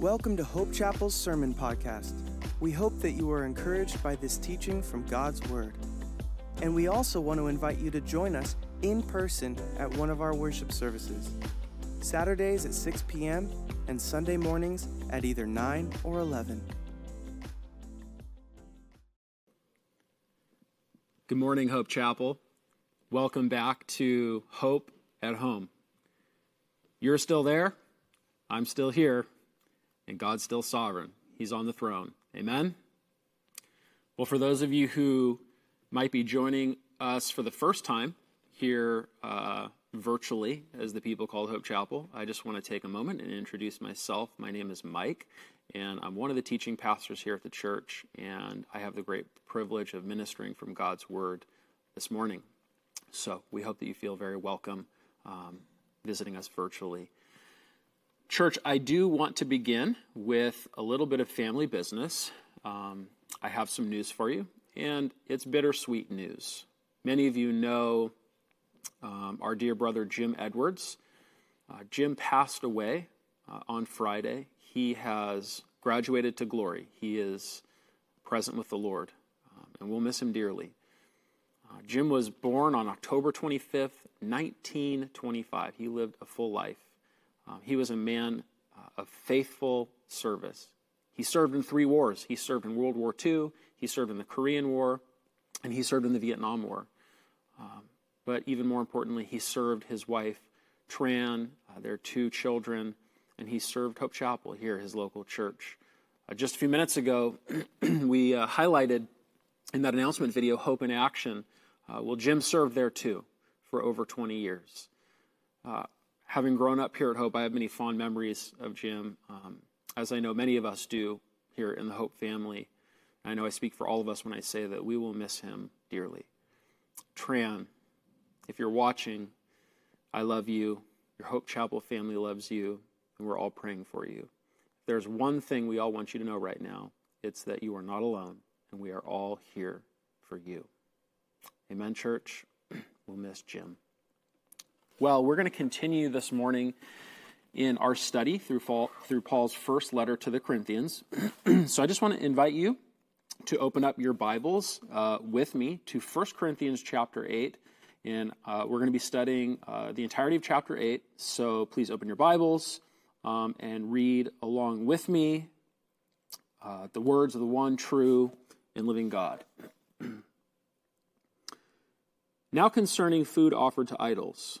Welcome to Hope Chapel's Sermon Podcast. We hope that you are encouraged by this teaching from God's Word. And we also want to invite you to join us in person at one of our worship services. Saturdays at 6 p.m. and Sunday mornings at either 9 or 11. Good morning, Hope Chapel. Welcome back to Hope at Home. You're still there, I'm still here, and God's still sovereign. He's on the throne. Amen? Well, for those of you who might be joining us for the first time here uh, virtually, as the people called Hope Chapel, I just want to take a moment and introduce myself. My name is Mike, and I'm one of the teaching pastors here at the church, and I have the great privilege of ministering from God's Word this morning. So we hope that you feel very welcome um, visiting us virtually. Church, I do want to begin with a little bit of family business. Um, I have some news for you, and it's bittersweet news. Many of you know um, our dear brother Jim Edwards. Uh, Jim passed away uh, on Friday. He has graduated to glory. He is present with the Lord, um, and we'll miss him dearly. Uh, Jim was born on October 25th, 1925. He lived a full life. Um, he was a man uh, of faithful service. He served in three wars. He served in World War II, he served in the Korean War, and he served in the Vietnam War. Um, but even more importantly, he served his wife, Tran, uh, their two children, and he served Hope Chapel here, his local church. Uh, just a few minutes ago, we uh, highlighted in that announcement video Hope in Action. Uh, well, Jim served there too for over 20 years. Uh, having grown up here at Hope, I have many fond memories of Jim, um, as I know many of us do here in the Hope family. I know I speak for all of us when I say that we will miss him dearly. Tran, if you're watching, I love you. Your Hope Chapel family loves you, and we're all praying for you. If there's one thing we all want you to know right now, it's that you are not alone, and we are all here for you. Amen, church. we'll miss Jim. Well, we're going to continue this morning in our study through, through Paul's first letter to the Corinthians. so I just want to invite you to open up your Bibles uh, with me to 1 Corinthians chapter 8. And uh, we're going to be studying uh, the entirety of chapter 8. So please open your Bibles um, and read along with me uh, the words of the one true and living God. now concerning food offered to idols.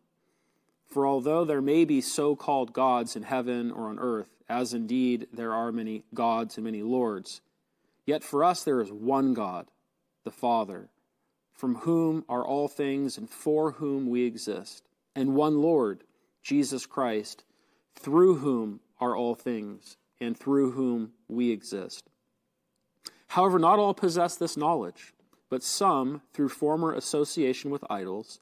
For although there may be so called gods in heaven or on earth, as indeed there are many gods and many lords, yet for us there is one God, the Father, from whom are all things and for whom we exist, and one Lord, Jesus Christ, through whom are all things and through whom we exist. However, not all possess this knowledge, but some, through former association with idols,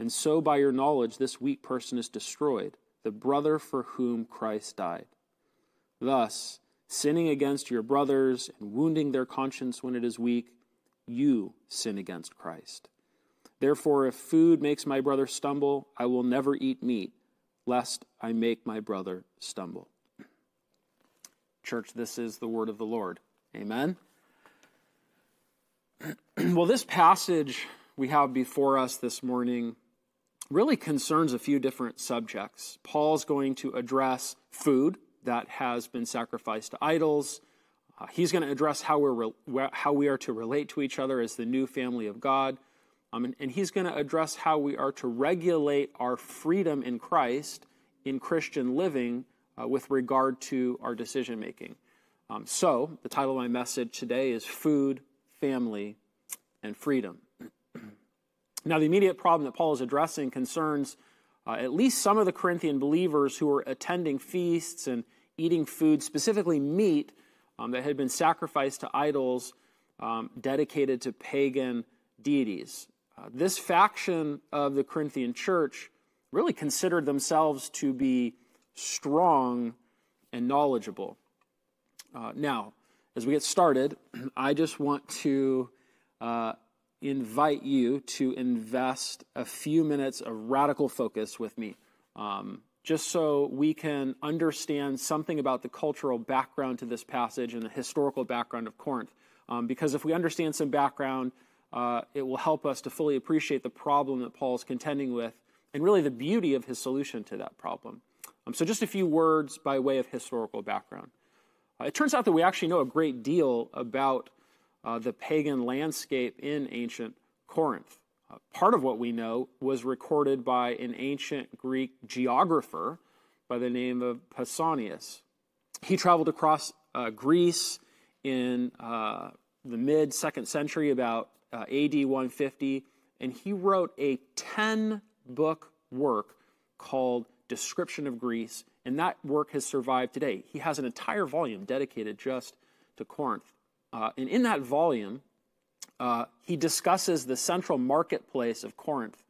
And so by your knowledge, this weak person is destroyed, the brother for whom Christ died. Thus, sinning against your brothers and wounding their conscience when it is weak, you sin against Christ. Therefore, if food makes my brother stumble, I will never eat meat, lest I make my brother stumble. Church, this is the word of the Lord. Amen. well, this passage we have before us this morning really concerns a few different subjects. Paul's going to address food that has been sacrificed to idols. Uh, he's going to address how, we're re- how we are to relate to each other as the new family of God. Um, and, and he's going to address how we are to regulate our freedom in Christ in Christian living uh, with regard to our decision making. Um, so, the title of my message today is Food, Family, and Freedom. Now, the immediate problem that Paul is addressing concerns uh, at least some of the Corinthian believers who were attending feasts and eating food, specifically meat, um, that had been sacrificed to idols um, dedicated to pagan deities. Uh, this faction of the Corinthian church really considered themselves to be strong and knowledgeable. Uh, now, as we get started, I just want to uh, invite you to invest a few minutes of radical focus with me, um, just so we can understand something about the cultural background to this passage and the historical background of Corinth. Um, because if we understand some background, uh, it will help us to fully appreciate the problem that Paul is contending with and really the beauty of his solution to that problem. Um, so, just a few words by way of historical background. Uh, it turns out that we actually know a great deal about the pagan landscape in ancient Corinth. Uh, part of what we know was recorded by an ancient Greek geographer by the name of Pausanias. He traveled across uh, Greece in uh, the mid second century, about uh, AD 150, and he wrote a 10 book work called Description of Greece, and that work has survived today. He has an entire volume dedicated just to Corinth. Uh, and in that volume, uh, he discusses the central marketplace of Corinth.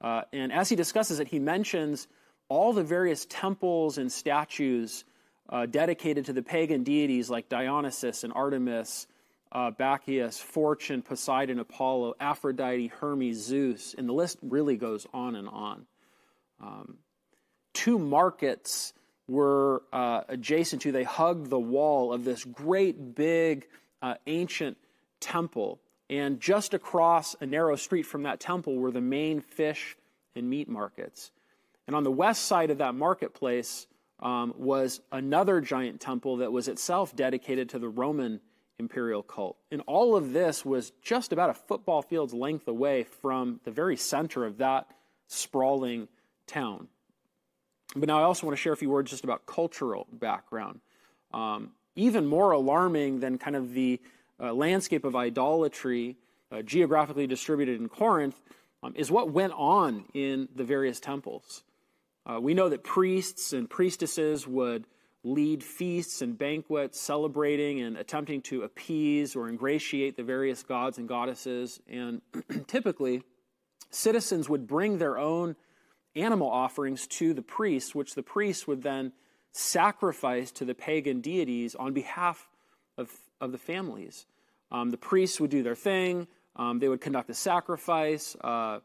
Uh, and as he discusses it, he mentions all the various temples and statues uh, dedicated to the pagan deities like Dionysus and Artemis, uh, Bacchus, Fortune, Poseidon, Apollo, Aphrodite, Hermes, Zeus, and the list really goes on and on. Um, two markets were uh, adjacent to, they hugged the wall of this great big uh, ancient temple. And just across a narrow street from that temple were the main fish and meat markets. And on the west side of that marketplace um, was another giant temple that was itself dedicated to the Roman imperial cult. And all of this was just about a football field's length away from the very center of that sprawling town. But now I also want to share a few words just about cultural background. Um, even more alarming than kind of the uh, landscape of idolatry uh, geographically distributed in Corinth um, is what went on in the various temples. Uh, we know that priests and priestesses would lead feasts and banquets, celebrating and attempting to appease or ingratiate the various gods and goddesses. And typically, citizens would bring their own animal offerings to the priests, which the priests would then sacrifice to the pagan deities on behalf of, of the families. Um, the priests would do their thing, um, they would conduct a sacrifice, uh,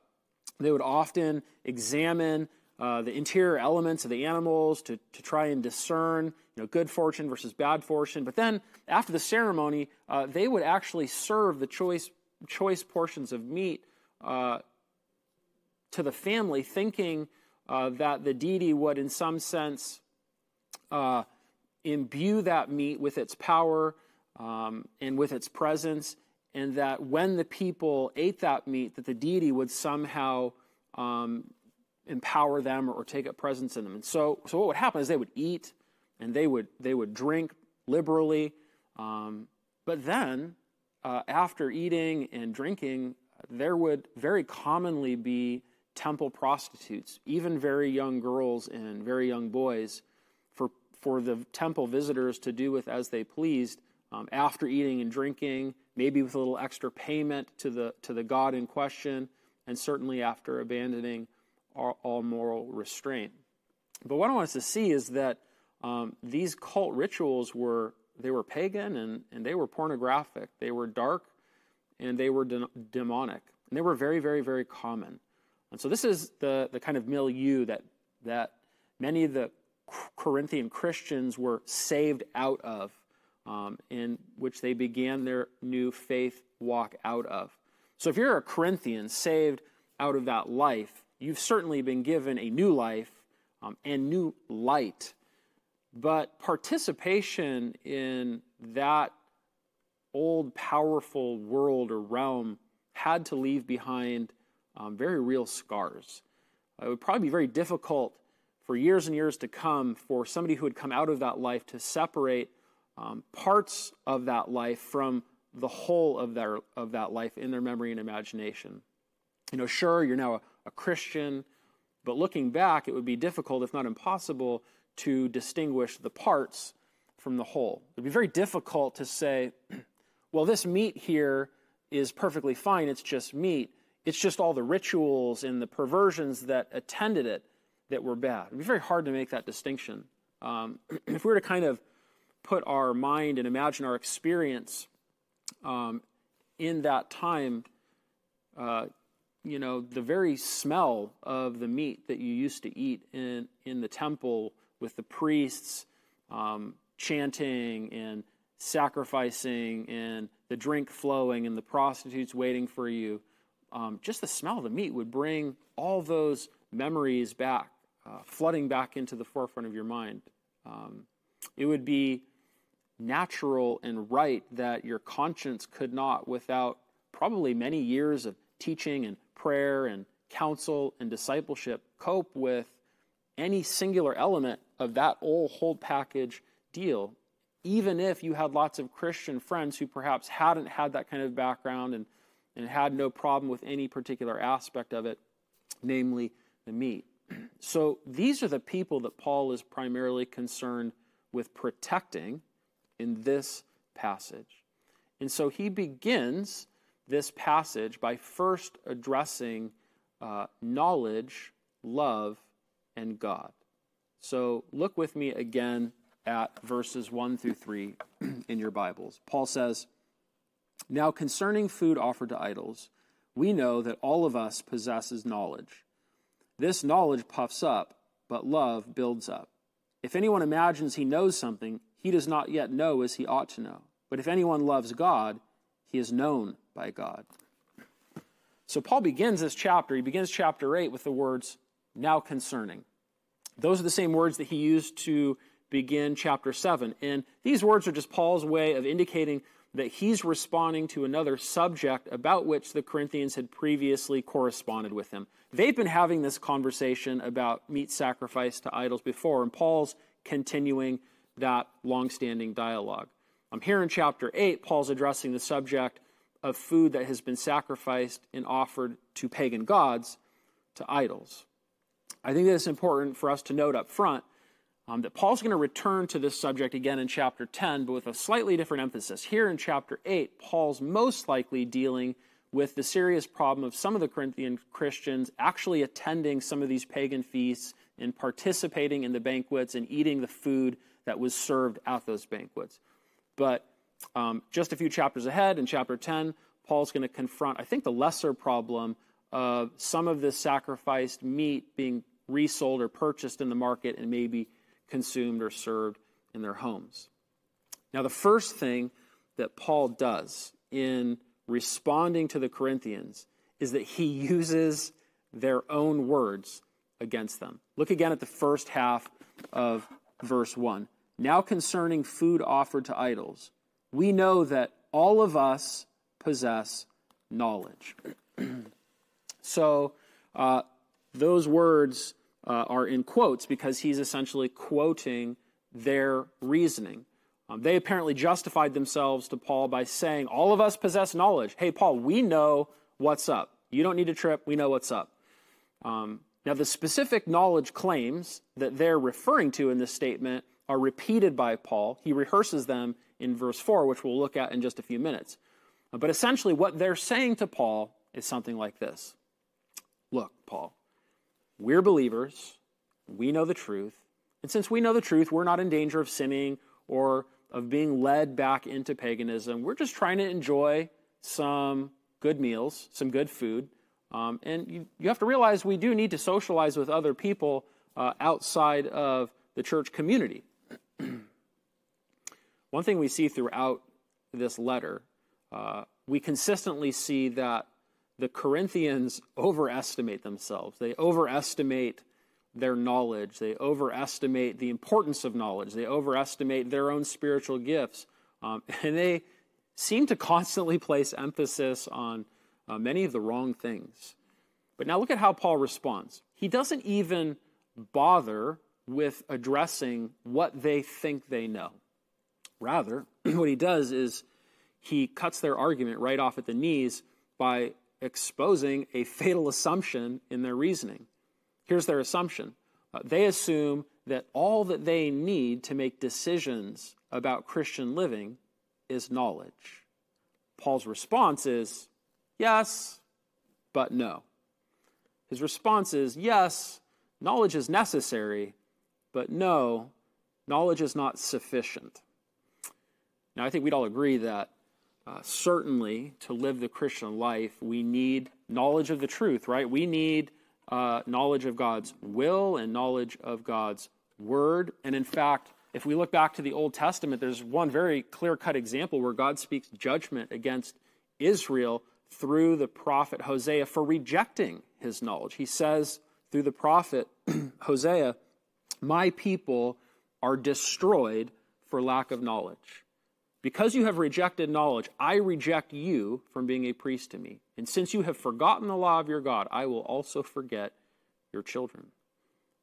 they would often examine uh, the interior elements of the animals to, to try and discern you know, good fortune versus bad fortune. But then after the ceremony, uh, they would actually serve the choice, choice portions of meat uh, to the family, thinking uh, that the deity would, in some sense, uh, imbue that meat with its power um, and with its presence, and that when the people ate that meat, that the deity would somehow um, empower them or, take up presence in them. And so, so what would happen is they would eat and they would they would drink liberally, um, but then uh, after eating and drinking, there would very commonly be temple prostitutes, even very young girls and very young boys for the temple visitors to do with as they pleased um, after eating and drinking, maybe with a little extra payment to the, to the God in question, and certainly after abandoning all, all moral restraint. But what I want us to see is that um, these cult rituals were they were pagan and, and they were pornographic. They were dark and they were de- demonic. And they were very, very, very common. And so this is the, the kind of milieu that, that many of the Corinthian Christians were saved out of, um, in which they began their new faith walk out of. So if you're a Corinthian saved out of that life, you've certainly been given a new life um, and new light. But participation in that old, powerful world or realm had to leave behind um, very real scars. It would probably be very difficult for years and years to come for somebody who had come out of that life to separate um, parts of that life from the whole of, their, of that life in their memory and imagination. You know, sure, you're now a, a Christian, but looking back, it would be difficult, if not impossible, to distinguish the parts from the whole. It would be very difficult to say, well, this meat here is perfectly fine, it's just meat. It's just all the rituals and the perversions that attended it that were bad. It would be very hard to make that distinction. Um, if we were to kind of put our mind and imagine our experience um, in that time, uh, you know, the very smell of the meat that you used to eat in, in the temple with the priests um, chanting and sacrificing and the drink flowing and the prostitutes waiting for you, um, just the smell of the meat would bring all those memories back, uh, flooding back into the forefront of your mind. Um, it would be natural and right that your conscience could not, without probably many years of teaching and prayer and counsel and discipleship, cope with any singular element of that whole whole package deal, even if you had lots of Christian friends who perhaps hadn't had that kind of background and, and had no problem with any particular aspect of it, namely the meat. So these are the people that Paul is primarily concerned with protecting in this passage. And so he begins this passage by first addressing uh, knowledge, love, and God. So look with me again at verses 1 through 3 in your Bibles. Paul says, Now concerning food offered to idols, we know that all of us possesses knowledge. This knowledge puffs up, but love builds up. If anyone imagines he knows something, he does not yet know as he ought to know. But if anyone loves God, he is known by God. So Paul begins this chapter, he begins chapter 8 with the words, now concerning. Those are the same words that he used to begin chapter 7. And these words are just Paul's way of indicating that he's responding to another subject about which the Corinthians had previously corresponded with him. They've been having this conversation about meat sacrifice to idols before, and Paul's continuing that long-standing dialogue. Um, here in chapter 8, Paul's addressing the subject of food that has been sacrificed and offered to pagan gods, to idols. I think that it's important for us to note up front um, that Paul's going to return to this subject again in chapter 10, but with a slightly different emphasis. Here in chapter 8, Paul's most likely dealing with the serious problem of some of the Corinthian Christians actually attending some of these pagan feasts and participating in the banquets and eating the food that was served at those banquets. But um, just a few chapters ahead, in chapter 10, Paul's going to confront, I think, the lesser problem of some of this sacrificed meat being resold or purchased in the market and maybe consumed or served in their homes. Now, the first thing that Paul does in responding to the Corinthians is that he uses their own words against them. Look again at the first half of verse 1. Now, concerning food offered to idols, we know that all of us possess knowledge. so, uh, those words uh, are in quotes because he's essentially quoting their reasoning. Um, they apparently justified themselves to Paul by saying, All of us possess knowledge. Hey, Paul, we know what's up. You don't need to trip. We know what's up. Um, now, the specific knowledge claims that they're referring to in this statement are repeated by Paul. He rehearses them in verse 4, which we'll look at in just a few minutes. But essentially, what they're saying to Paul is something like this Look, Paul, we're believers, we know the truth, and since we know the truth, we're not in danger of sinning or of being led back into paganism. We're just trying to enjoy some good meals, some good food. Um, and you, you, have to realize we do need to socialize with other people uh, outside of the church community. One thing we see throughout this letter, uh, we consistently see that the Corinthians overestimate themselves. They overestimate their knowledge. They overestimate the importance of knowledge. They overestimate their own spiritual gifts. Um, and they seem to constantly place emphasis on uh, many of the wrong things. But now look at how Paul responds. He doesn't even bother with addressing what they think they know. Rather, what he does is he cuts their argument right off at the knees by exposing a fatal assumption in their reasoning. Here's their assumption uh, they assume that all that they need to make decisions about Christian living is knowledge. Paul's response is yes, but no. His response is yes, knowledge is necessary, but no, knowledge is not sufficient. Now, I think we'd all agree that uh, certainly to live the Christian life, we need knowledge of the truth, right? We need uh, knowledge of God's will and knowledge of God's word. And in fact, if we look back to the Old Testament, there's one very clear cut example where God speaks judgment against Israel through the prophet Hosea for rejecting his knowledge. He says through the prophet Hosea, My people are destroyed for lack of knowledge. Because you have rejected knowledge, I reject you from being a priest to me. And since you have forgotten the law of your God, I will also forget your children.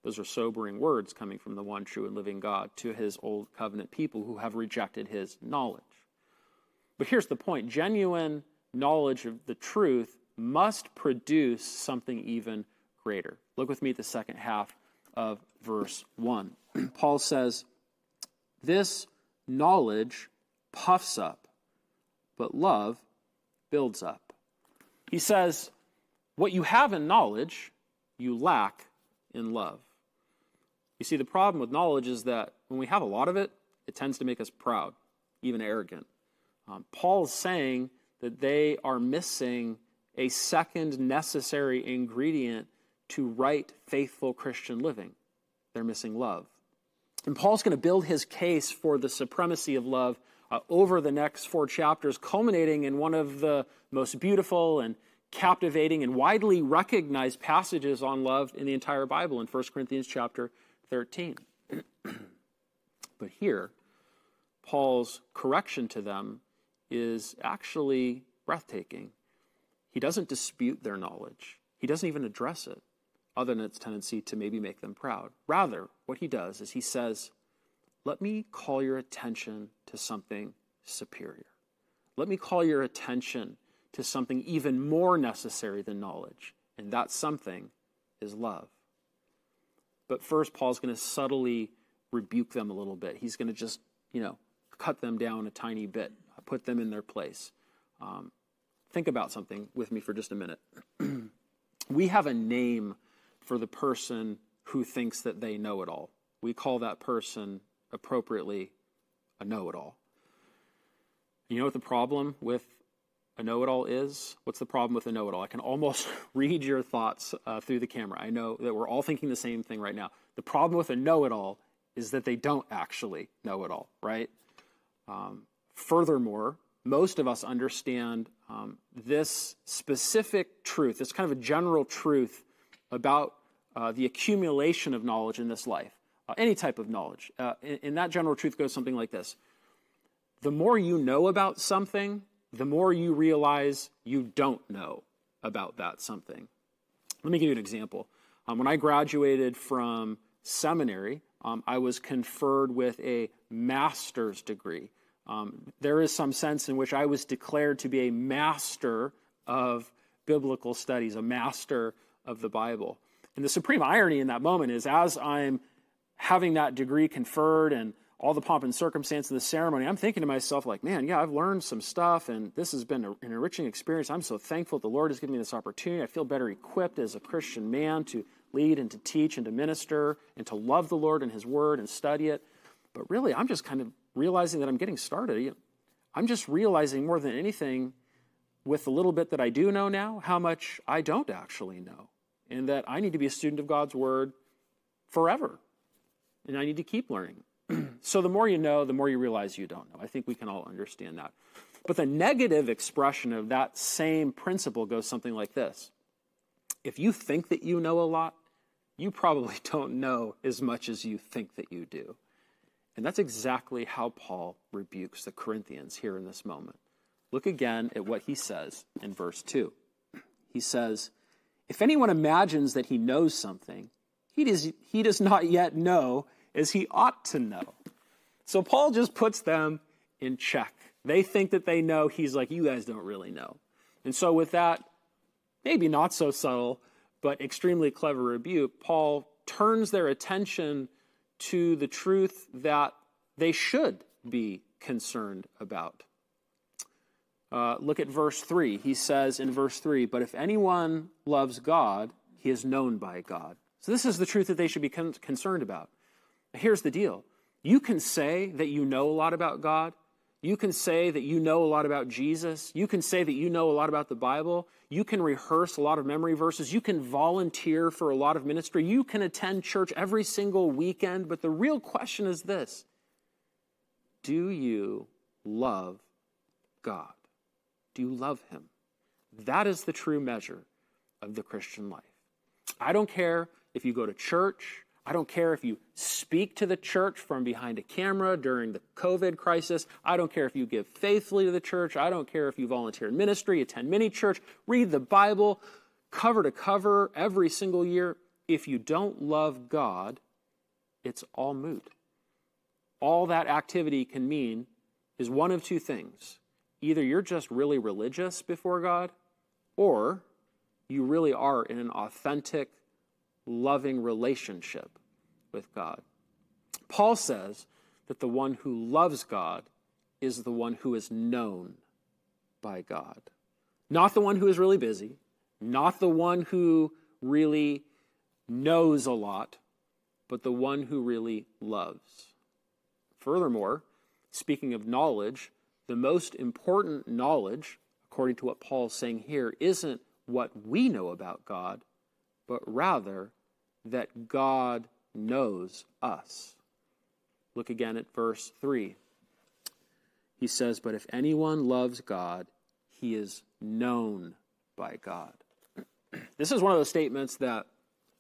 Those are sobering words coming from the one true and living God to his old covenant people who have rejected his knowledge. But here's the point genuine knowledge of the truth must produce something even greater. Look with me at the second half of verse 1. Paul says, This knowledge puffs up, but love builds up. He says, What you have in knowledge, you lack in love. You see, the problem with knowledge is that when we have a lot of it, it tends to make us proud, even arrogant. Um, is saying that they are missing a second necessary ingredient to right, faithful Christian living. They're missing love. And Paul's going to build his case for the supremacy of love uh, over the next four chapters, culminating in one of the most beautiful and captivating and widely recognized passages on love in the entire Bible in 1 Corinthians chapter 13. but here, Paul's correction to them is actually breathtaking. He doesn't dispute their knowledge, he doesn't even address it, other than its tendency to maybe make them proud. Rather, what he does is he says, let me call your attention to something superior. Let me call your attention to something even more necessary than knowledge, and that something is love. But first, Paul's going to subtly rebuke them a little bit. He's going to just, you know, cut them down a tiny bit, put them in their place. Um, think about something with me for just a minute. we have a name for the person who thinks that they know it all. We call that person appropriately a know it all. You know what the problem with a know it all is? What's the problem with a know it all? I can almost read your thoughts uh, through the camera. I know that we're all thinking the same thing right now. The problem with a know it all is that they don't actually know it all, right? Um, furthermore, most of us understand um, this specific truth, this kind of a general truth about uh, the accumulation of knowledge in this life uh, any type of knowledge. Uh, and, and that general truth goes something like this The more you know about something, the more you realize you don't know about that something. Let me give you an example. Um, when I graduated from seminary, um, I was conferred with a master's degree. Um, there is some sense in which I was declared to be a master of biblical studies, a master of the Bible. And the supreme irony in that moment is as I'm having that degree conferred and all the pomp and circumstance of the ceremony, I'm thinking to myself, like, man, yeah, I've learned some stuff, and this has been an enriching experience. I'm so thankful the Lord has given me this opportunity. I feel better equipped as a Christian man to lead and to teach and to minister and to love the Lord and His Word and study it. But really, I'm just kind of realizing that I'm getting started. I'm just realizing more than anything, with the little bit that I do know now, how much I don't actually know, and that I need to be a student of God's Word forever and I need to keep learning. so the more you know, the more you realize you don't know. I think we can all understand that. But the negative expression of that same principle goes something like this If you think that you know a lot, you probably don't know as much as you think that you do. And that's exactly how Paul rebukes the Corinthians here in this moment. Look again at what he says in verse 2. He says, If anyone imagines that he knows something, he does, he does not yet know as he ought to know. So Paul just puts them in check. They think that they know. He's like, you guys don't really know. And so, with that, maybe not so subtle, but extremely clever rebuke, Paul turns their attention to the truth that they should be concerned about. Uh, look at verse 3. He says in verse 3 But if anyone loves God, he is known by God. So, this is the truth that they should be con- concerned about. Here's the deal you can say that you know a lot about God. You can say that you know a lot about Jesus. You can say that you know a lot about the Bible. You can rehearse a lot of memory verses. You can volunteer for a lot of ministry. You can attend church every single weekend. But the real question is this Do you love God? Do you love Him? That is the true measure of the Christian life. I don't care if you go to church. I don't care if you speak to the church from behind a camera during the COVID crisis. I don't care if you give faithfully to the church. I don't care if you volunteer in ministry, attend mini church, read the Bible cover to cover every single year. If you don't love God, it's all moot. All that activity can mean is one of two things. Either you're just really religious before God, or you really are in an authentic, loving relationship with God. Paul says that the one who loves God is the one who is known by God. Not the one who is really busy, not the one who really knows a lot, but the one who really loves. Furthermore, speaking of knowledge, the most important knowledge, according to what Paul's saying here, isn't what we know about God, but rather that God knows us. Look again at verse 3. He says, But if anyone loves God, he is known by God. this is one of those statements that,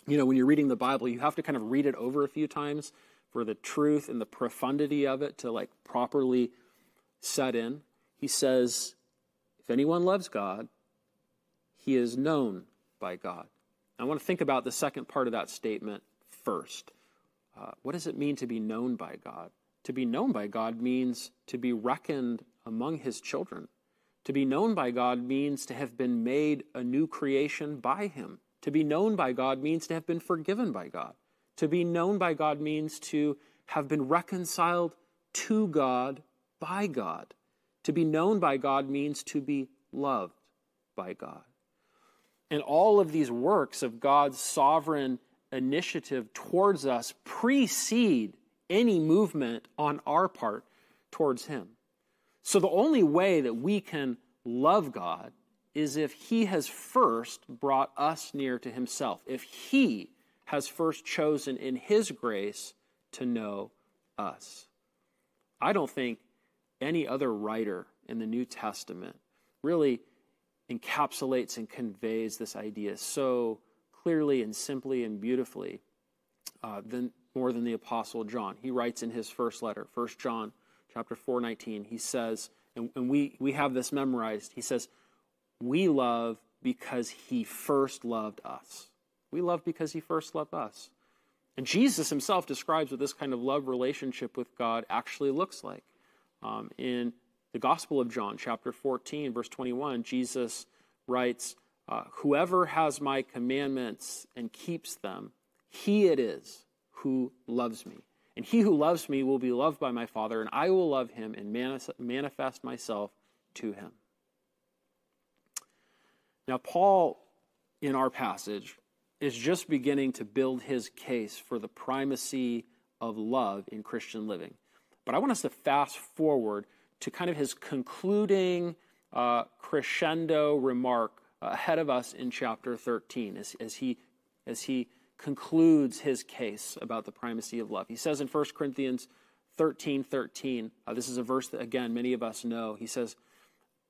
you know, when you're reading the Bible, you have to kind of read it over a few times for the truth and the profundity of it to like properly set in. He says, If anyone loves God, he is known by God. I want to think about the second part of that statement first. Uh, what does it mean to be known by God? To be known by God means to be reckoned among his children. To be known by God means to have been made a new creation by him. To be known by God means to have been forgiven by God. To be known by God means to have been reconciled to God by God. To be known by God means to be loved by God. And all of these works of God's sovereign initiative towards us precede any movement on our part towards Him. So the only way that we can love God is if He has first brought us near to Himself, if He has first chosen in His grace to know us. I don't think any other writer in the New Testament really encapsulates and conveys this idea so clearly and simply and beautifully uh, than, more than the apostle john. He writes in his first letter 1 john chapter 4 19 he says and, and we, we have this memorized he says we love because he first loved us. We love because he first loved us. And jesus himself describes what this kind of love relationship with god actually looks like um, in the Gospel of John, chapter 14, verse 21, Jesus writes, uh, Whoever has my commandments and keeps them, he it is who loves me. And he who loves me will be loved by my Father, and I will love him and manifest myself to him. Now, Paul, in our passage, is just beginning to build his case for the primacy of love in Christian living. But I want us to fast forward to kind of his concluding uh, crescendo remark ahead of us in chapter 13 as, as, he, as he concludes his case about the primacy of love. He says in 1 Corinthians 13 13, uh, this is a verse that, again, many of us know. He says,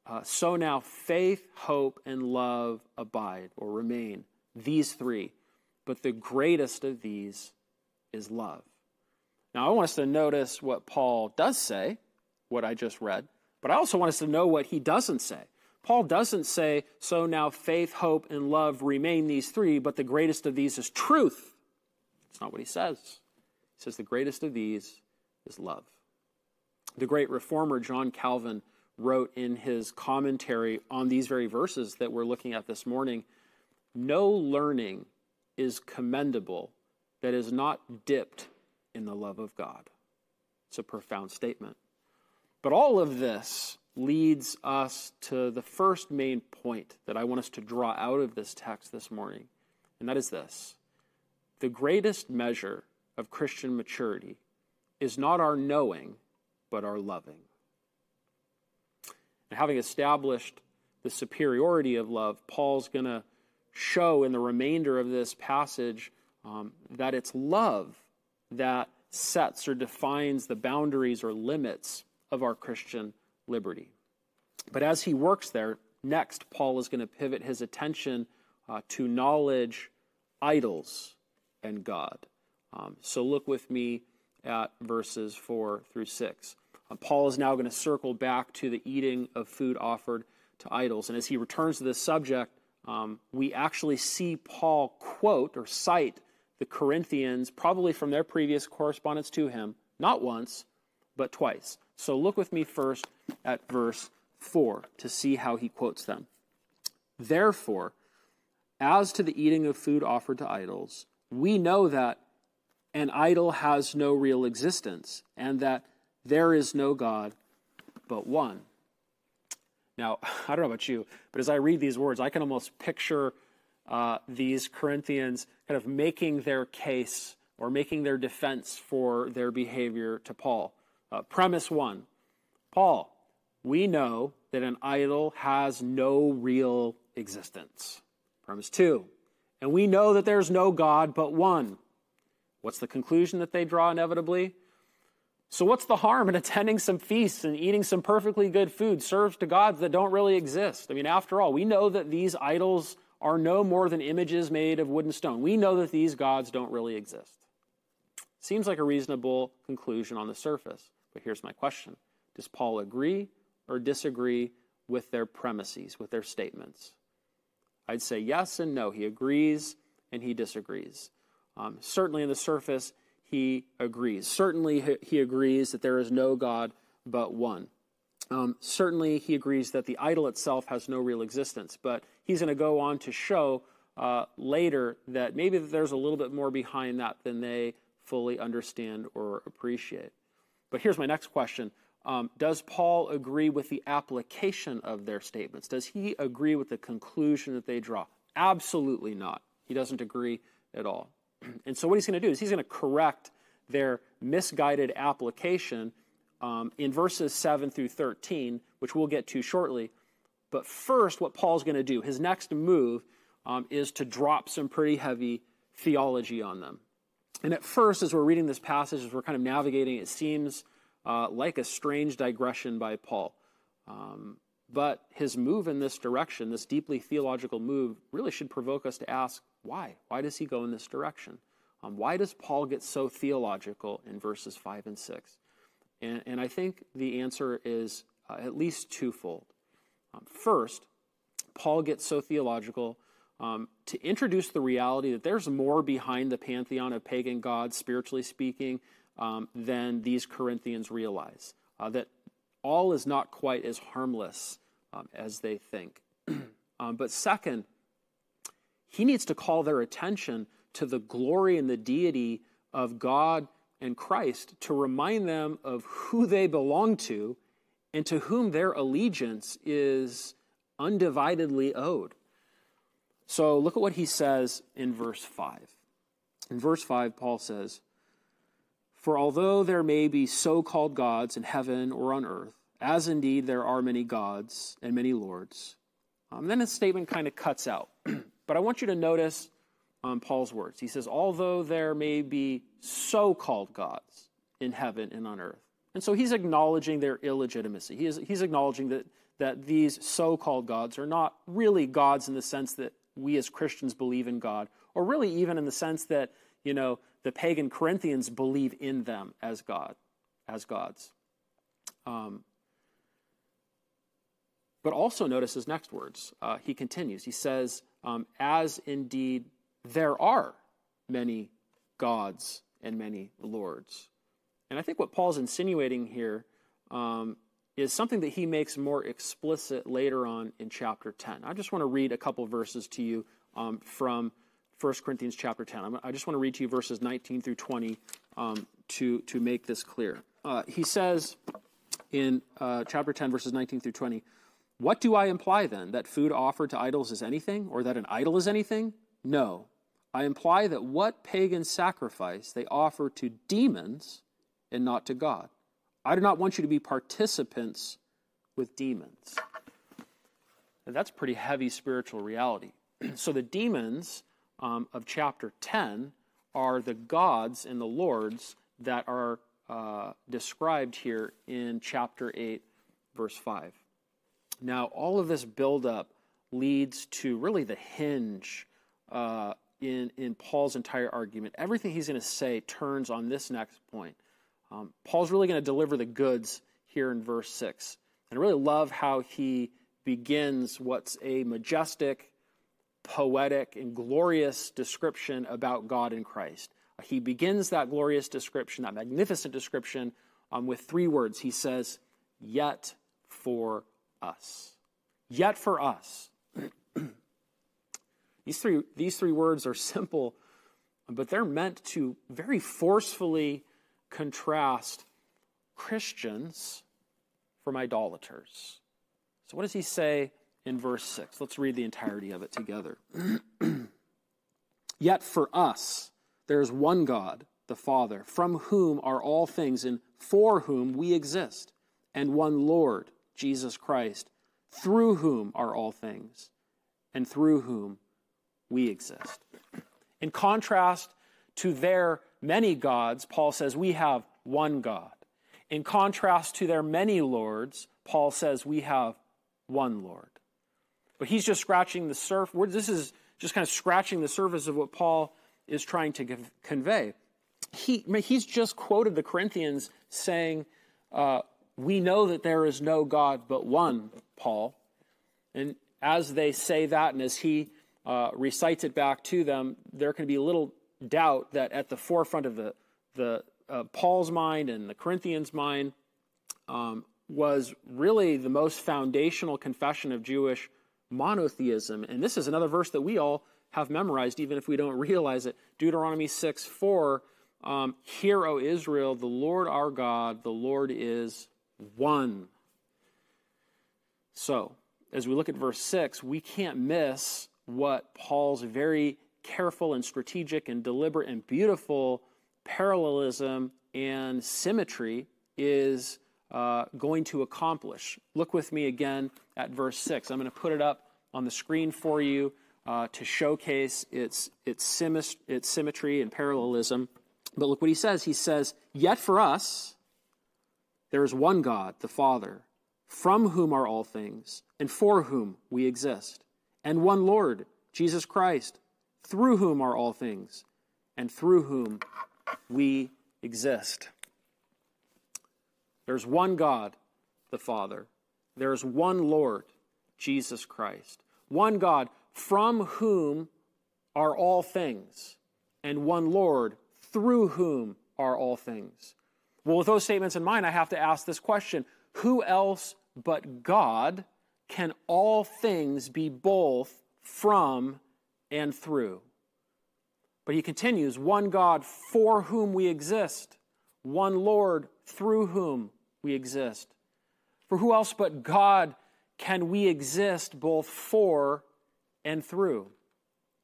uh, So now faith, hope, and love abide or remain, these three. But the greatest of these is love. Now, I want us to notice what Paul does say what I just read, but I also want us to know what he doesn't say. Paul doesn't say, so now faith, hope, and love remain these three, but the greatest of these is truth. That's not what he says. He says the greatest of these is love. The great reformer John Calvin wrote in his commentary on these very verses that we're looking at this morning no learning is commendable that is not dipped in the love of God. It's a profound statement. But all of this leads us to the first main point that I want us to draw out of this text this morning, and that is this the greatest measure of Christian maturity is not our knowing, but our loving. And having established the superiority of love, Paul's going to show in the remainder of this passage um, that it's love that sets or defines the boundaries or limits of our Christian liberty. But as he works there, next, Paul is going to pivot his attention uh, to knowledge, idols, and God. Um, so look with me at verses 4 through 6. Uh, Paul is now going to circle back to the eating of food offered to idols. And as he returns to this subject, um, we actually see Paul quote or cite the Corinthians, probably from their previous correspondence to him, not once, but twice. So look with me first at verse 4 to see how he quotes them. Therefore, as to the eating of food offered to idols, we know that an idol has no real existence and that there is no God but one. Now, I don't know about you, but as I read these words, I can almost picture uh, these Corinthians kind of making their case or making their defense for their behavior to Paul. Uh, premise one Paul, we know that an idol has no real existence. Premise two, and we know that there's no God but one. What's the conclusion that they draw inevitably? So, what's the harm in attending some feasts and eating some perfectly good food served to gods that don't really exist? I mean, after all, we know that these idols are no more than images made of wood and stone. We know that these gods don't really exist. Seems like a reasonable conclusion on the surface. But here's my question Does Paul agree or disagree with their premises, with their statements? I'd say yes and no. He agrees and he disagrees. Um, certainly, on the surface, he agrees. Certainly, he agrees that there is no God but one. Um, certainly, he agrees that the idol itself has no real existence, but he's going to go on to show uh, later that maybe there's a little bit more behind that than they fully understand or appreciate. But here's my next question um, Does Paul agree with the application of their statements? Does he agree with the conclusion that they draw? Absolutely not. He doesn't agree at all. And so, what he's going to do is he's going to correct their misguided application um, in verses 7 through 13, which we'll get to shortly. But first, what Paul's going to do, his next move, um, is to drop some pretty heavy theology on them. And at first, as we're reading this passage, as we're kind of navigating, it seems uh, like a strange digression by Paul. Um, but his move in this direction, this deeply theological move, really should provoke us to ask why? Why does he go in this direction? Um, why does Paul get so theological in verses 5 and 6? And, and I think the answer is uh, at least twofold. Um, first, Paul gets so theological um, to introduce the reality that there's more behind the pantheon of pagan gods, spiritually speaking, um, than these Corinthians realize. Uh, that all is not quite as harmless um, as they think. um, but second, he needs to call their attention to the glory and the deity of God and Christ to remind them of who they belong to and to whom their allegiance is undividedly owed. So look at what he says in verse 5. In verse 5, Paul says, For although there may be so called gods in heaven or on earth, as indeed there are many gods and many lords. Um, then his statement kind of cuts out. but I want you to notice um, Paul's words. He says, Although there may be so called gods in heaven and on earth. And so he's acknowledging their illegitimacy. He is, he's acknowledging that, that these so called gods are not really gods in the sense that we as Christians believe in God, or really even in the sense that, you know, the pagan Corinthians believe in them as God, as gods. Um, But also notice his next words. Uh, he continues. He says, um, As indeed there are many gods and many lords. And I think what Paul's insinuating here um, is something that he makes more explicit later on in chapter 10. I just want to read a couple verses to you um, from 1 Corinthians chapter 10. I just want to read to you verses 19 through 20 um, to, to make this clear. Uh, he says in uh, chapter 10, verses 19 through 20, What do I imply then? That food offered to idols is anything, or that an idol is anything? No. I imply that what pagan sacrifice they offer to demons and not to God. I do not want you to be participants with demons. That's pretty heavy spiritual reality. so the demons um, of chapter 10 are the gods and the lords that are uh, described here in chapter 8, verse 5. Now, all of this buildup leads to really the hinge uh, in, in Paul's entire argument. Everything he's going to say turns on this next point. Um, Paul's really going to deliver the goods here in verse 6. And I really love how he begins what's a majestic, poetic, and glorious description about God in Christ. He begins that glorious description, that magnificent description, um, with three words. He says, Yet for us. Yet for us. these, three, these three words are simple, but they're meant to very forcefully contrast Christians from idolaters. So, what does he say in verse 6? Let's read the entirety of it together. Yet for us, there is one God, the Father, from whom are all things and for whom we exist, and one Lord, Jesus Christ, through whom are all things and through whom we exist. In contrast to their many gods, Paul says we have one God. In contrast to their many lords, Paul says we have one Lord. But he's just scratching the surface. This is just kind of scratching the surface of what Paul is trying to convey. He, he's just quoted the Corinthians saying, uh, We know that there is no God but one, Paul. And as they say that, and as he uh, recites it back to them, there can be little doubt that at the forefront of the, the uh, Paul's mind and the Corinthians' mind um, was really the most foundational confession of Jewish monotheism. And this is another verse that we all have memorized, even if we don't realize it. Deuteronomy 6 4. Um, Hear, O Israel, the Lord our God, the Lord is one. So, as we look at verse 6, we can't miss what Paul's very careful and strategic and deliberate and beautiful parallelism and symmetry is uh, going to accomplish. Look with me again at verse 6. I'm going to put it up on the screen for you uh, to showcase its, its, its symmetry and parallelism. But look what he says. He says, Yet for us, there is one God, the Father, from whom are all things, and for whom we exist, and one Lord, Jesus Christ, through whom are all things, and through whom we exist. There's one God, the Father. There's one Lord, Jesus Christ. One God from whom are all things, and one Lord through whom are all things. Well, with those statements in mind, I have to ask this question Who else but God can all things be both from and through? But he continues one God for whom we exist, one Lord through whom we exist. For who else but God can we exist both for and through?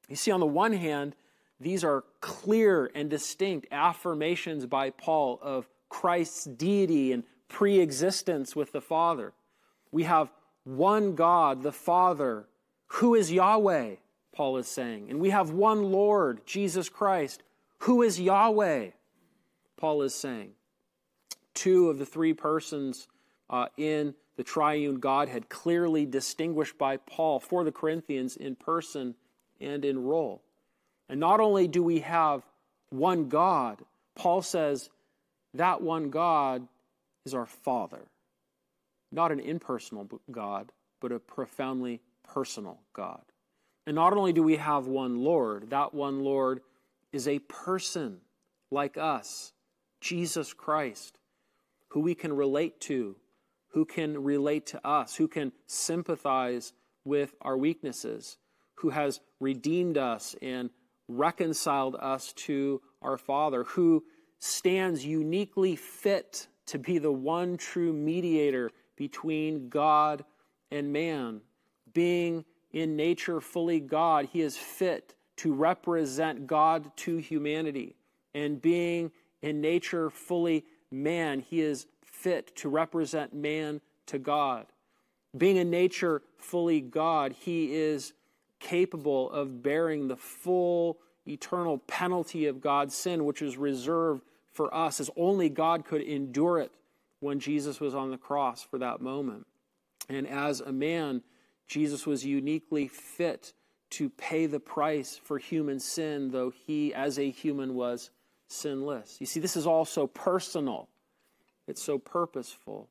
You see, on the one hand, these are clear and distinct affirmations by Paul of Christ's deity and pre existence with the Father. We have one God, the Father, who is Yahweh, Paul is saying. And we have one Lord, Jesus Christ, who is Yahweh, Paul is saying. Two of the three persons uh, in the triune Godhead clearly distinguished by Paul for the Corinthians in person and in role. And not only do we have one God, Paul says that one God is our Father. Not an impersonal God, but a profoundly personal God. And not only do we have one Lord, that one Lord is a person like us, Jesus Christ, who we can relate to, who can relate to us, who can sympathize with our weaknesses, who has redeemed us and reconciled us to our Father, who stands uniquely fit to be the one true mediator between God and man. Being in nature fully God, he is fit to represent God to humanity. And being in nature fully man, he is fit to represent man to God. Being in nature fully God, he is capable of bearing the full eternal penalty of God's sin, which is reserved for us, as only God could endure it when Jesus was on the cross for that moment. And as a man, Jesus was uniquely fit to pay the price for human sin, though he, as a human, was sinless. You see, this is all so personal, it's so purposeful.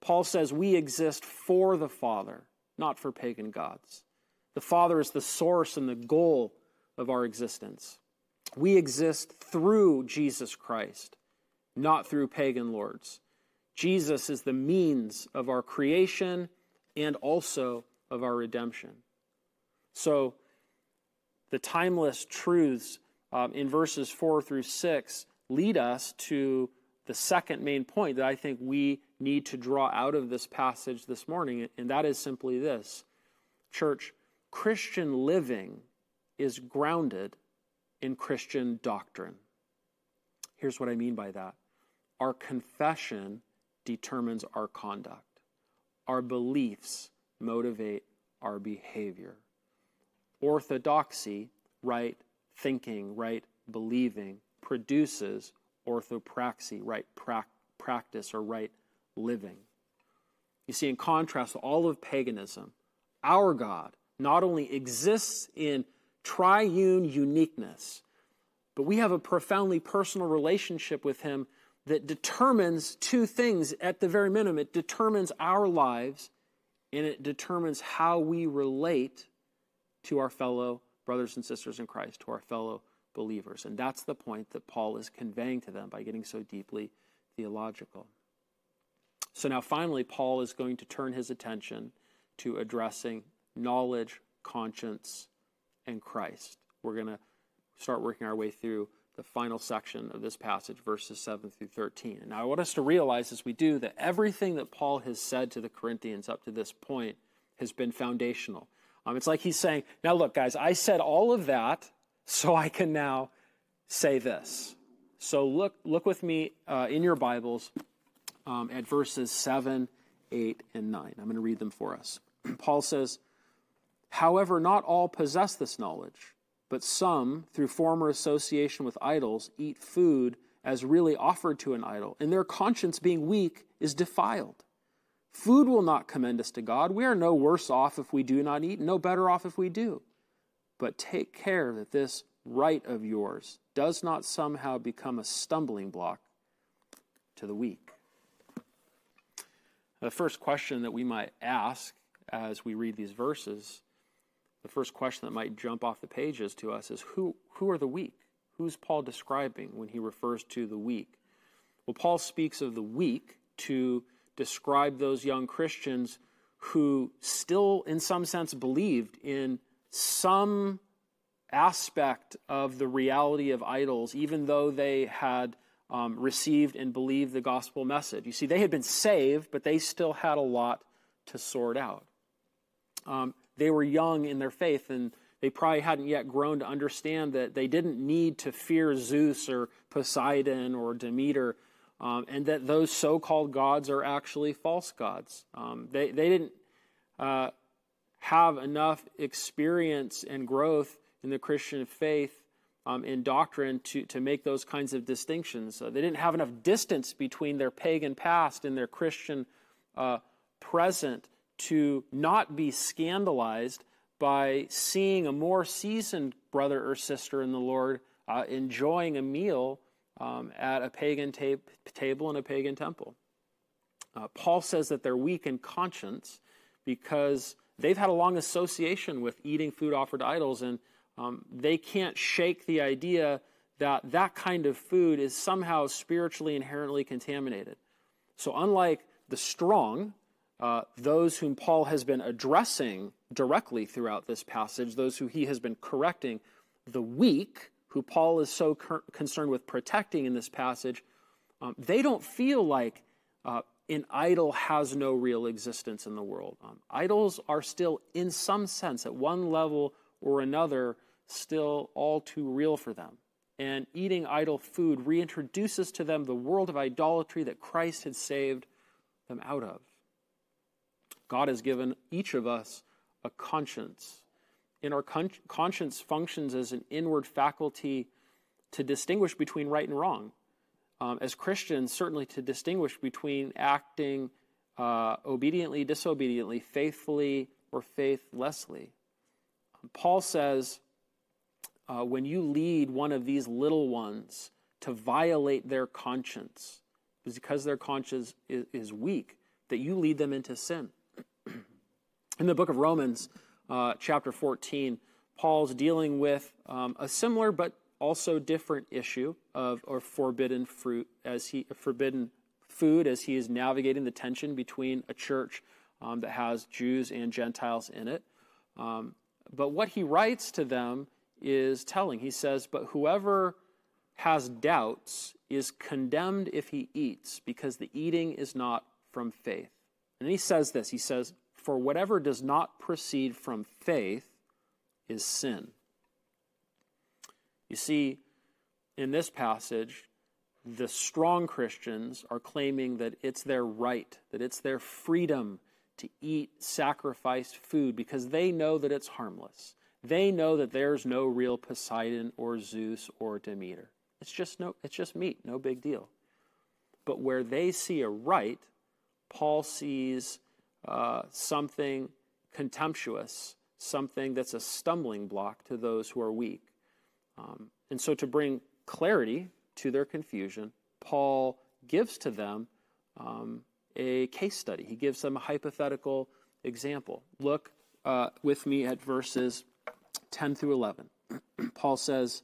Paul says we exist for the Father, not for pagan gods. The Father is the source and the goal of our existence. We exist through Jesus Christ, not through pagan lords. Jesus is the means of our creation and also of our redemption. So, the timeless truths um, in verses 4 through 6 lead us to the second main point that I think we need to draw out of this passage this morning, and that is simply this Church, Christian living is grounded in Christian doctrine. Here's what I mean by that our confession determines our conduct, our beliefs motivate our behavior. Orthodoxy, right thinking, right believing, produces orthopraxy, right pra- practice, or right living. You see, in contrast to all of paganism, our God not only exists in triune uniqueness, but we have a profoundly personal relationship with Him that determines two things at the very minimum. It determines our lives and it determines how we relate to our fellow brothers and sisters in Christ, to our fellow believers. And that's the point that Paul is conveying to them by getting so deeply theological. So now, finally, Paul is going to turn his attention to addressing knowledge, conscience, and Christ. We're going to start working our way through the final section of this passage, verses 7 through 13. And now I want us to realize as we do that everything that Paul has said to the Corinthians up to this point has been foundational. Um, it's like he's saying, now look, guys, I said all of that so I can now say this. So look, look with me uh, in your Bibles um, at verses 7, 8, and 9. I'm going to read them for us. Paul says, However, not all possess this knowledge. But some, through former association with idols, eat food as really offered to an idol, and their conscience, being weak, is defiled. Food will not commend us to God. We are no worse off if we do not eat, no better off if we do. But take care that this right of yours does not somehow become a stumbling block to the weak. The first question that we might ask as we read these verses the first question that might jump off the pages to us is who, who are the weak? Who's Paul describing when he refers to the weak? Well, Paul speaks of the weak to describe those young Christians who still, in some sense, believed in some aspect of the reality of idols, even though they had um, received and believed the gospel message. You see, they had been saved, but they still had a lot to sort out. Um, they were young in their faith and they probably hadn't yet grown to understand that they didn't need to fear Zeus or Poseidon or Demeter, um, and that those so called gods are actually false gods. Um, they, they didn't uh, have enough experience and growth in the Christian faith um, in doctrine to, to make those kinds of distinctions. Uh, they didn't have enough distance between their pagan past and their Christian uh, present to not be scandalized by seeing a more seasoned brother or sister in the Lord uh, enjoying a meal um, at a pagan ta- table in a pagan temple. Uh, Paul says that they're weak in conscience because they've had a long association with eating food offered to idols, and um, they can't shake the idea that that kind of food is somehow spiritually inherently contaminated. So, unlike the strong, uh, those whom Paul has been addressing directly throughout this passage, those who he has been correcting, the weak, who Paul is so cur- concerned with protecting in this passage, um, they don't feel like uh, an idol has no real existence in the world. Um, idols are still, in some sense, at one level or another, still all too real for them. And eating idol food reintroduces to them the world of idolatry that Christ had saved them out of. God has given each of us a conscience. And our con- conscience functions as an inward faculty to distinguish between right and wrong um, as Christians, certainly to distinguish between acting uh, obediently, disobediently, faithfully, or faithlessly. Paul says, uh, when you lead one of these little ones to violate their conscience, because their conscience is, is weak, that you lead them into sin. In the book of Romans, uh, chapter 14, Paul's dealing with um, a similar but also different issue of or forbidden fruit as he forbidden food as he is navigating the tension between a church um, that has Jews and Gentiles in it. Um, but what he writes to them is telling. He says, "But whoever has doubts is condemned if he eats, because the eating is not from faith." And he says this. He says, "For whatever does not proceed from faith is sin." You see, in this passage, the strong Christians are claiming that it's their right, that it's their freedom to eat sacrificed food because they know that it's harmless. They know that there's no real Poseidon or Zeus or Demeter. It's just no it's just meat, no big deal. But where they see a right, Paul sees uh, something contemptuous, something that's a stumbling block to those who are weak. Um, and so, to bring clarity to their confusion, Paul gives to them um, a case study. He gives them a hypothetical example. Look uh, with me at verses 10 through 11. Paul says,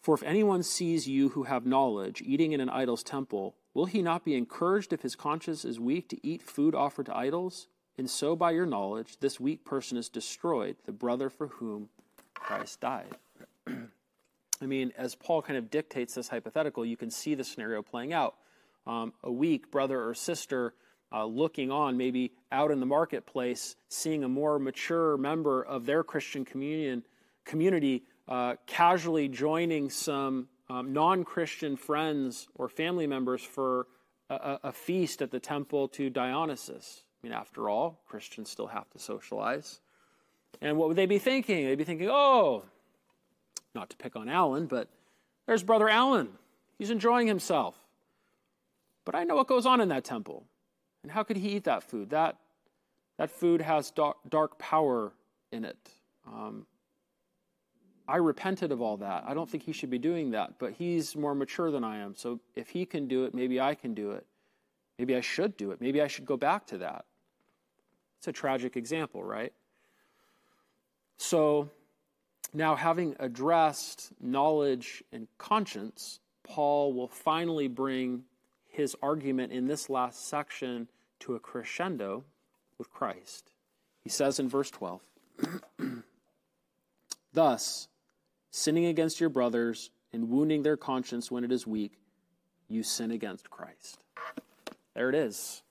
For if anyone sees you who have knowledge eating in an idol's temple, will he not be encouraged if his conscience is weak to eat food offered to idols? And so, by your knowledge, this weak person is destroyed, the brother for whom Christ died. I mean, as Paul kind of dictates this hypothetical, you can see the scenario playing out. Um, a weak brother or sister uh, looking on, maybe out in the marketplace, seeing a more mature member of their Christian communion, community uh, casually joining some um, non Christian friends or family members for a, a feast at the temple to Dionysus. I mean, after all, Christians still have to socialize. And what would they be thinking? They'd be thinking, oh, not to pick on Alan, but there's Brother Alan. He's enjoying himself. But I know what goes on in that temple. And how could he eat that food? That, that food has dark, dark power in it. Um, I repented of all that. I don't think he should be doing that, but he's more mature than I am. So if he can do it, maybe I can do it. Maybe I should do it. Maybe I should go back to that. It's a tragic example, right? So now, having addressed knowledge and conscience, Paul will finally bring his argument in this last section to a crescendo with Christ. He says in verse 12, Thus, sinning against your brothers and wounding their conscience when it is weak, you sin against Christ. There it is.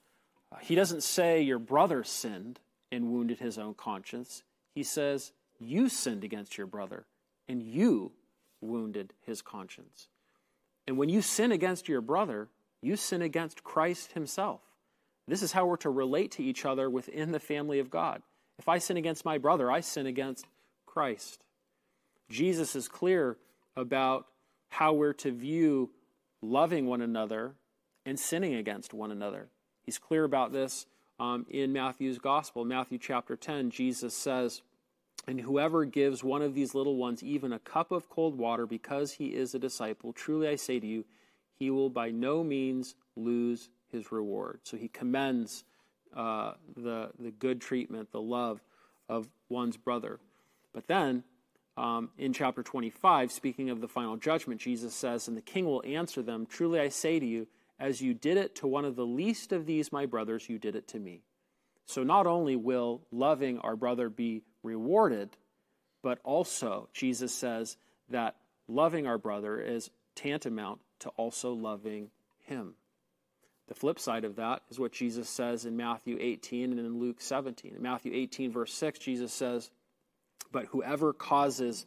Uh, he doesn't say your brother sinned and wounded his own conscience. He says you sinned against your brother, and you wounded his conscience. And when you sin against your brother, you sin against Christ himself. This is how we're to relate to each other within the family of God. If I sin against my brother, I sin against Christ. Jesus is clear about how we're to view loving one another and sinning against one another. He's clear about this um, in Matthew's gospel. Matthew chapter 10, Jesus says, and whoever gives one of these little ones even a cup of cold water because he is a disciple, truly I say to you, he will by no means lose his reward. So he commends uh, the, the good treatment, the love of one's brother. But then um, in chapter 25, speaking of the final judgment, Jesus says, And the king will answer them, Truly I say to you, as you did it to one of the least of these my brothers, you did it to me. So not only will loving our brother be rewarded, but also Jesus says that loving our brother is tantamount to also loving him. The flip side of that is what Jesus says in Matthew 18 and in Luke 17. In Matthew 18, verse 6, Jesus says, But whoever causes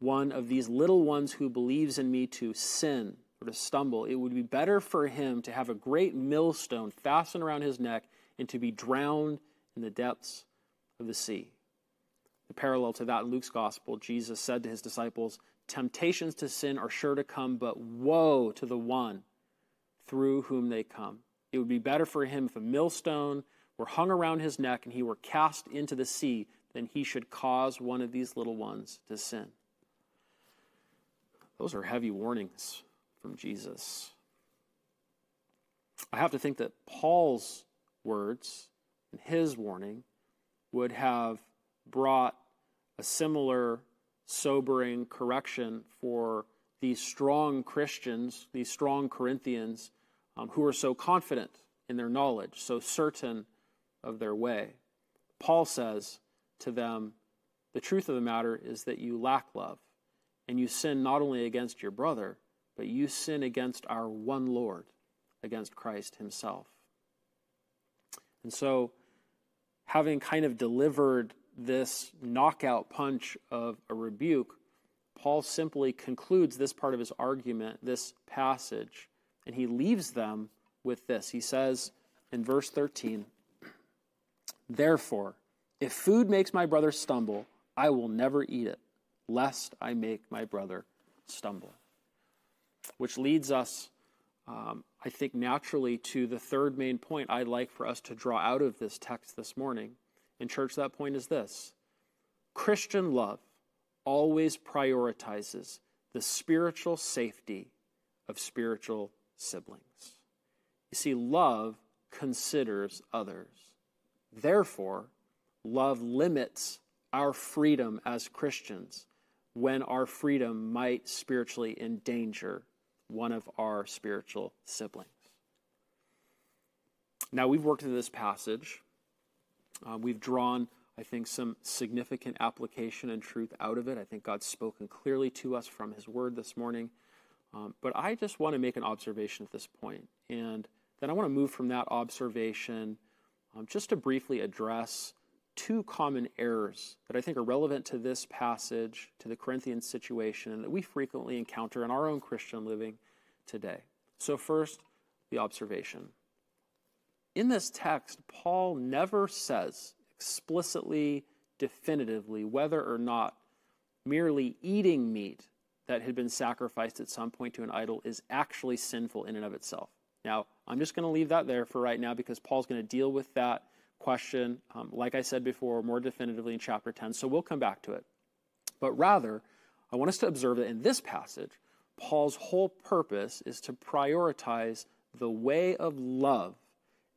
one of these little ones who believes in me to sin or to stumble, it would be better for him to have a great millstone fastened around his neck and to be drowned in the depths of the sea. The parallel to that in Luke's gospel, Jesus said to his disciples, Temptations to sin are sure to come, but woe to the one through whom they come. It would be better for him if a millstone were hung around his neck and he were cast into the sea than he should cause one of these little ones to sin. Those are heavy warnings from Jesus. I have to think that Paul's words and his warning would have brought a similar sobering correction for these strong Christians, these strong Corinthians, um, who are so confident in their knowledge, so certain of their way. Paul says to them, The truth of the matter is that you lack love, and you sin not only against your brother, but you sin against our one Lord, against Christ Himself. And so, having kind of delivered this knockout punch of a rebuke, Paul simply concludes this part of his argument, this passage, and he leaves them with this. He says in verse 13, Therefore, if food makes my brother stumble, I will never eat it, lest I make my brother stumble. Which leads us, um, I think, naturally to the third main point I'd like for us to draw out of this text this morning. In church, that point is this Christian love always prioritizes the spiritual safety of spiritual siblings. You see, love considers others. Therefore, love limits our freedom as Christians when our freedom might spiritually endanger one of our spiritual siblings. Now, we've worked through this passage. Uh, we've drawn, I think, some significant application and truth out of it. I think God's spoken clearly to us from His Word this morning. Um, but I just want to make an observation at this point, and then I want to move from that observation um, just to briefly address two common errors that I think are relevant to this passage, to the Corinthian situation, and that we frequently encounter in our own Christian living today. So, first, the observation. In this text, Paul never says explicitly, definitively, whether or not merely eating meat that had been sacrificed at some point to an idol is actually sinful in and of itself. Now, I'm just going to leave that there for right now because Paul's going to deal with that question, um, like I said before, more definitively in chapter 10. So we'll come back to it. But rather, I want us to observe that in this passage, Paul's whole purpose is to prioritize the way of love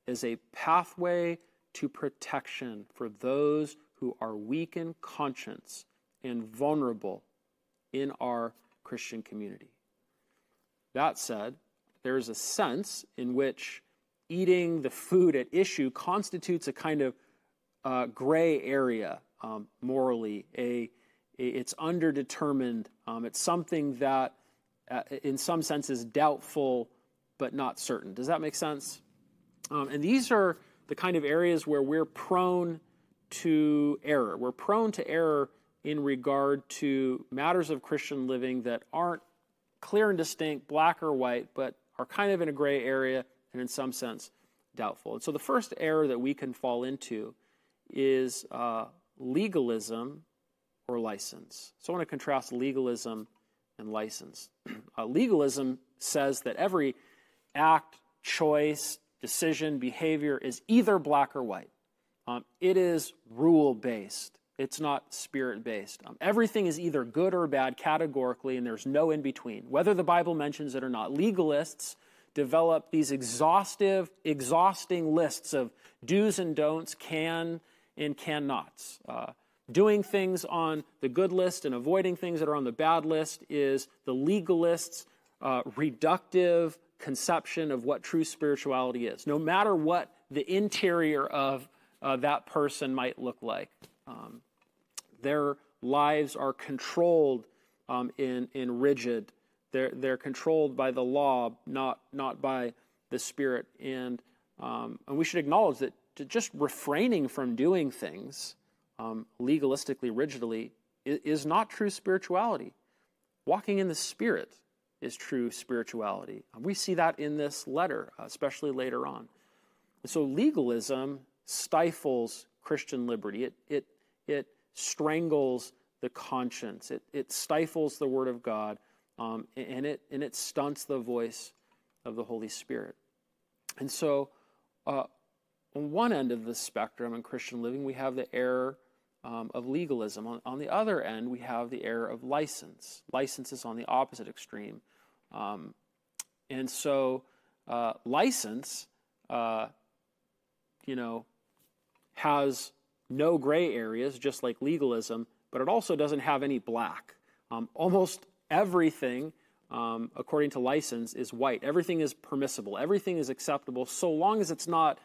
as a pathway to protection for those who are weak in conscience and vulnerable in our Christian community. That said, there is a sense in which eating the food at issue constitutes a kind of uh, gray area um, morally. A, a, it's underdetermined. Um, it's something that, uh, in some sense, is doubtful but not certain. Does that make sense? Um, and these are the kind of areas where we're prone to error. We're prone to error in regard to matters of Christian living that aren't clear and distinct, black or white, but are kind of in a gray area and in some sense doubtful. And so the first error that we can fall into is uh, legalism or license. So I want to contrast legalism and license. Uh, legalism says that every act, choice, decision, behavior is either black or white. Um, it is rule based. It's not spirit based. Um, everything is either good or bad categorically, and there's no in between, whether the Bible mentions it or not. Legalists develop these exhaustive, exhausting lists of do's and don'ts, can and cannots. Uh, doing things on the good list and avoiding things that are on the bad list is the legalist's uh, reductive conception of what true spirituality is, no matter what the interior of uh, that person might look like. Um, their lives are controlled um, in, in rigid, they're, they're controlled by the law, not, not by the Spirit. And, um, and we should acknowledge that just refraining from doing things um, legalistically, rigidly, is, is not true spirituality. Walking in the Spirit is true spirituality. We see that in this letter, especially later on. So legalism stifles Christian liberty. It, it, it strangles the conscience. It, it stifles the Word of God, um, and, it, and it stunts the voice of the Holy Spirit. And so, uh, on one end of the spectrum in Christian living, we have the error um, of legalism. On, on, the other end, we have the error of license. License is on the opposite extreme. Um, and so, uh, license, uh, you know, has no gray areas, just like legalism, but it also doesn't have any black. Um, almost everything, um, according to license, is white. Everything is permissible. Everything is acceptable so long as it's not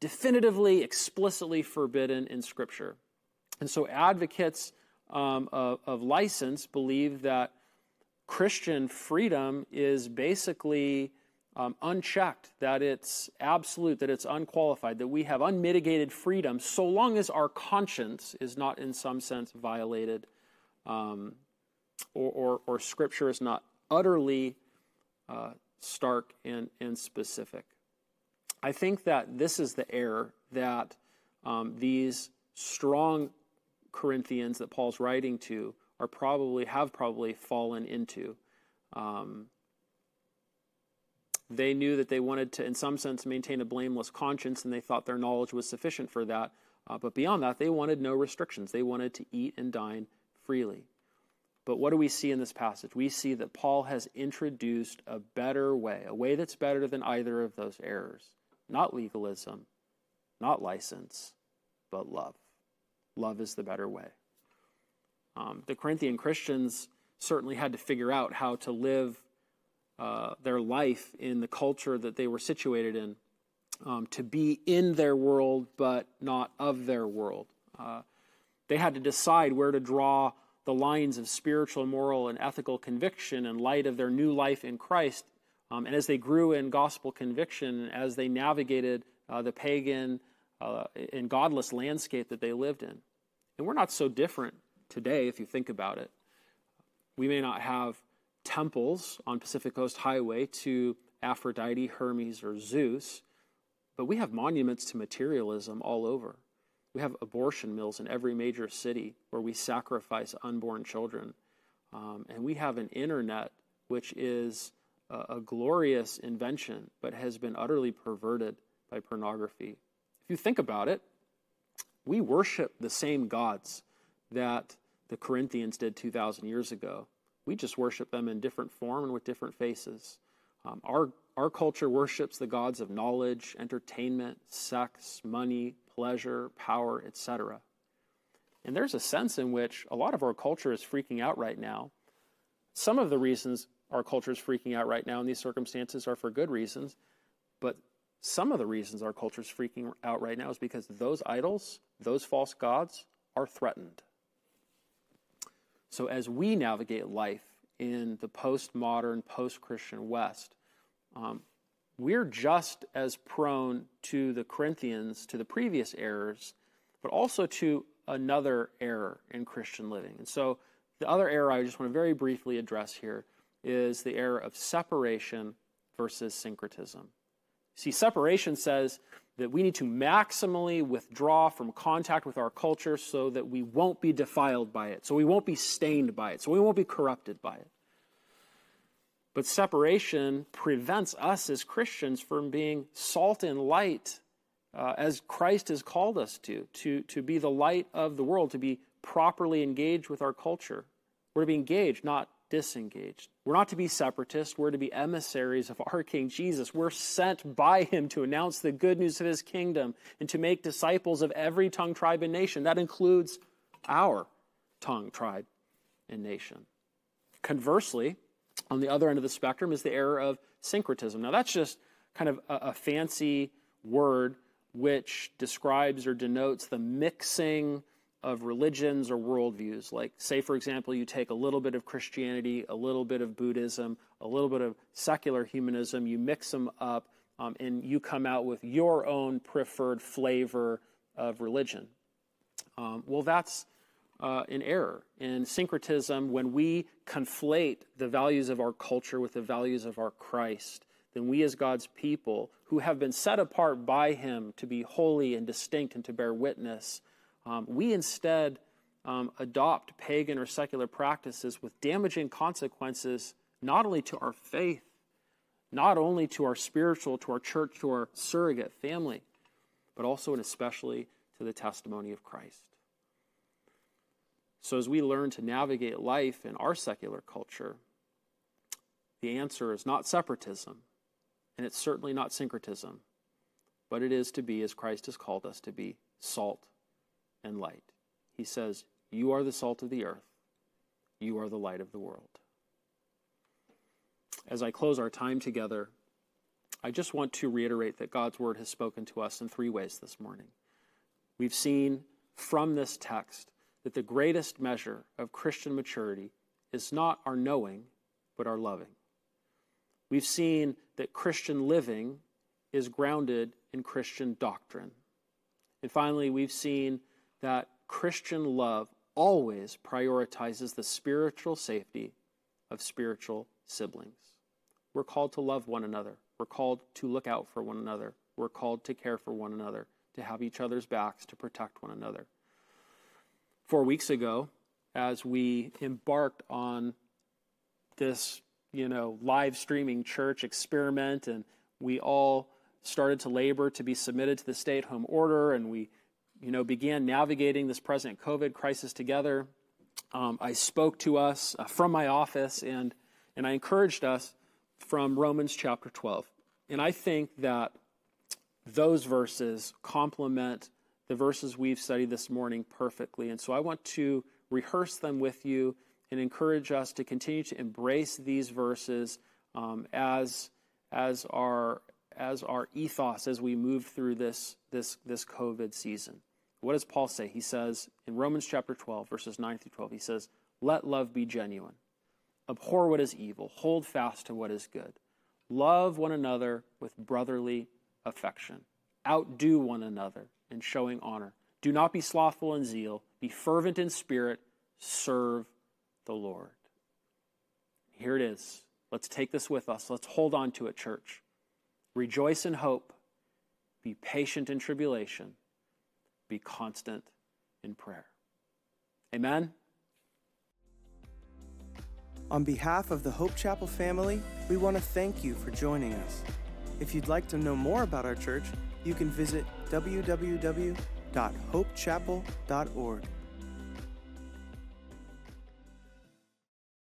definitively, explicitly forbidden in Scripture. And so advocates um, of, of license believe that Christian freedom is basically um, unchecked, that it's absolute, that it's unqualified, that we have unmitigated freedom so long as our conscience is not in some sense violated um, or, or, or, Scripture is not utterly uh, stark and, and specific. I think that this is the error that um, these strong Corinthians that Paul's writing to are probably have probably fallen into. Um, they knew that they wanted to, in some sense, maintain a blameless conscience, and they thought their knowledge was sufficient for that. Uh, but beyond that, they wanted no restrictions. They wanted to eat and dine freely. But what do we see in this passage? We see that Paul has introduced a better way, a way that's better than either of those errors. Not legalism, not license, but love love is the better way. Um, the Corinthian Christians certainly had to figure out how to live uh, their life in the culture that they were situated in, um, to be in their world but not of their world. Uh, they had to decide where to draw the lines of spiritual, moral, and ethical conviction in light of their new life in Christ. Um, and as they grew in gospel conviction, as they navigated uh, the pagan uh, and godless landscape that they lived in. And we're not so different today if you think about it. We may not have temples on Pacific Coast Highway to Aphrodite, Hermes, or Zeus, but we have monuments to materialism all over. We have abortion mills in every major city where we sacrifice unborn children. Um, and we have an internet which is a, a glorious invention, but has been utterly perverted by pornography. If you think about it, we worship the same gods that the Corinthians did 2,000 years ago. We just worship them in different form and with different faces. Um, our, our culture worships the gods of knowledge, entertainment, sex, money, pleasure, power, etc. And there's a sense in which a lot of our culture is freaking out right now. Some of the reasons our culture is freaking out right now in these circumstances are for good reasons, but some of the reasons our culture is freaking out right now is because those idols, those false gods, are threatened. So as we navigate life in the postmodern, post Christian West, um, we're just as prone to the Corinthians, to the previous errors, but also to another error in Christian living. And so the other error I just want to very briefly address here is the error of separation versus syncretism. See, separation says that we need to maximally withdraw from contact with our culture so that we won't be defiled by it, so we won't be stained by it, so we won't be corrupted by it. But separation prevents us as Christians from being salt and light uh, as Christ has called us to, to, to be the light of the world, to be properly engaged with our culture. We're to be engaged, not disengaged. We're not to be separatists, we're to be emissaries of our King Jesus. We're sent by him to announce the good news of his kingdom and to make disciples of every tongue, tribe, and nation. That includes our tongue, tribe, and nation. Conversely, on the other end of the spectrum is the error of syncretism. Now, that's just kind of a, a fancy word which describes or denotes the mixing of religions or worldviews. Like, say, for example, you take a little bit of Christianity, a little bit of Buddhism, a little bit of secular humanism, you mix them up, um, and you come out with your own preferred flavor of religion. Um, well, that's uh, an error. In syncretism, when we conflate the values of our culture with the values of our Christ, then we as God's people, who have been set apart by Him to be holy and distinct and to bear witness, um, we instead um, adopt pagan or secular practices with damaging consequences not only to our faith, not only to our spiritual, to our church, to our surrogate family, but also and especially to the testimony of Christ. So, as we learn to navigate life in our secular culture, the answer is not separatism, and it's certainly not syncretism, but it is to be, as Christ has called us to be, salt and light. He says, You are the salt of the earth, you are the light of the world. As I close our time together, I just want to reiterate that God's word has spoken to us in three ways this morning. We've seen from this text that the greatest measure of Christian maturity is not our knowing, but our loving. We've seen that Christian living is grounded in Christian doctrine. And finally, we've seen that Christian love always prioritizes the spiritual safety of spiritual siblings. We're called to love one another. We're called to look out for one another. We're called to care for one another, to have each other's backs, to protect one another. Four weeks ago, as we embarked on this, you know, live streaming church experiment, and we all started to labor to be submitted to the stay at home order, and we you know, began navigating this present COVID crisis together. Um, I spoke to us uh, from my office and, and I encouraged us from Romans chapter 12. And I think that those verses complement the verses we've studied this morning perfectly. And so I want to rehearse them with you and encourage us to continue to embrace these verses um, as, as, our, as our ethos as we move through this, this, this COVID season. What does Paul say? He says in Romans chapter 12, verses 9 through 12, he says, Let love be genuine. Abhor what is evil. Hold fast to what is good. Love one another with brotherly affection. Outdo one another in showing honor. Do not be slothful in zeal. Be fervent in spirit. Serve the Lord. Here it is. Let's take this with us. Let's hold on to it, church. Rejoice in hope. Be patient in tribulation be constant in prayer. Amen. On behalf of the Hope Chapel family, we want to thank you for joining us. If you'd like to know more about our church, you can visit www.hopechapel.org.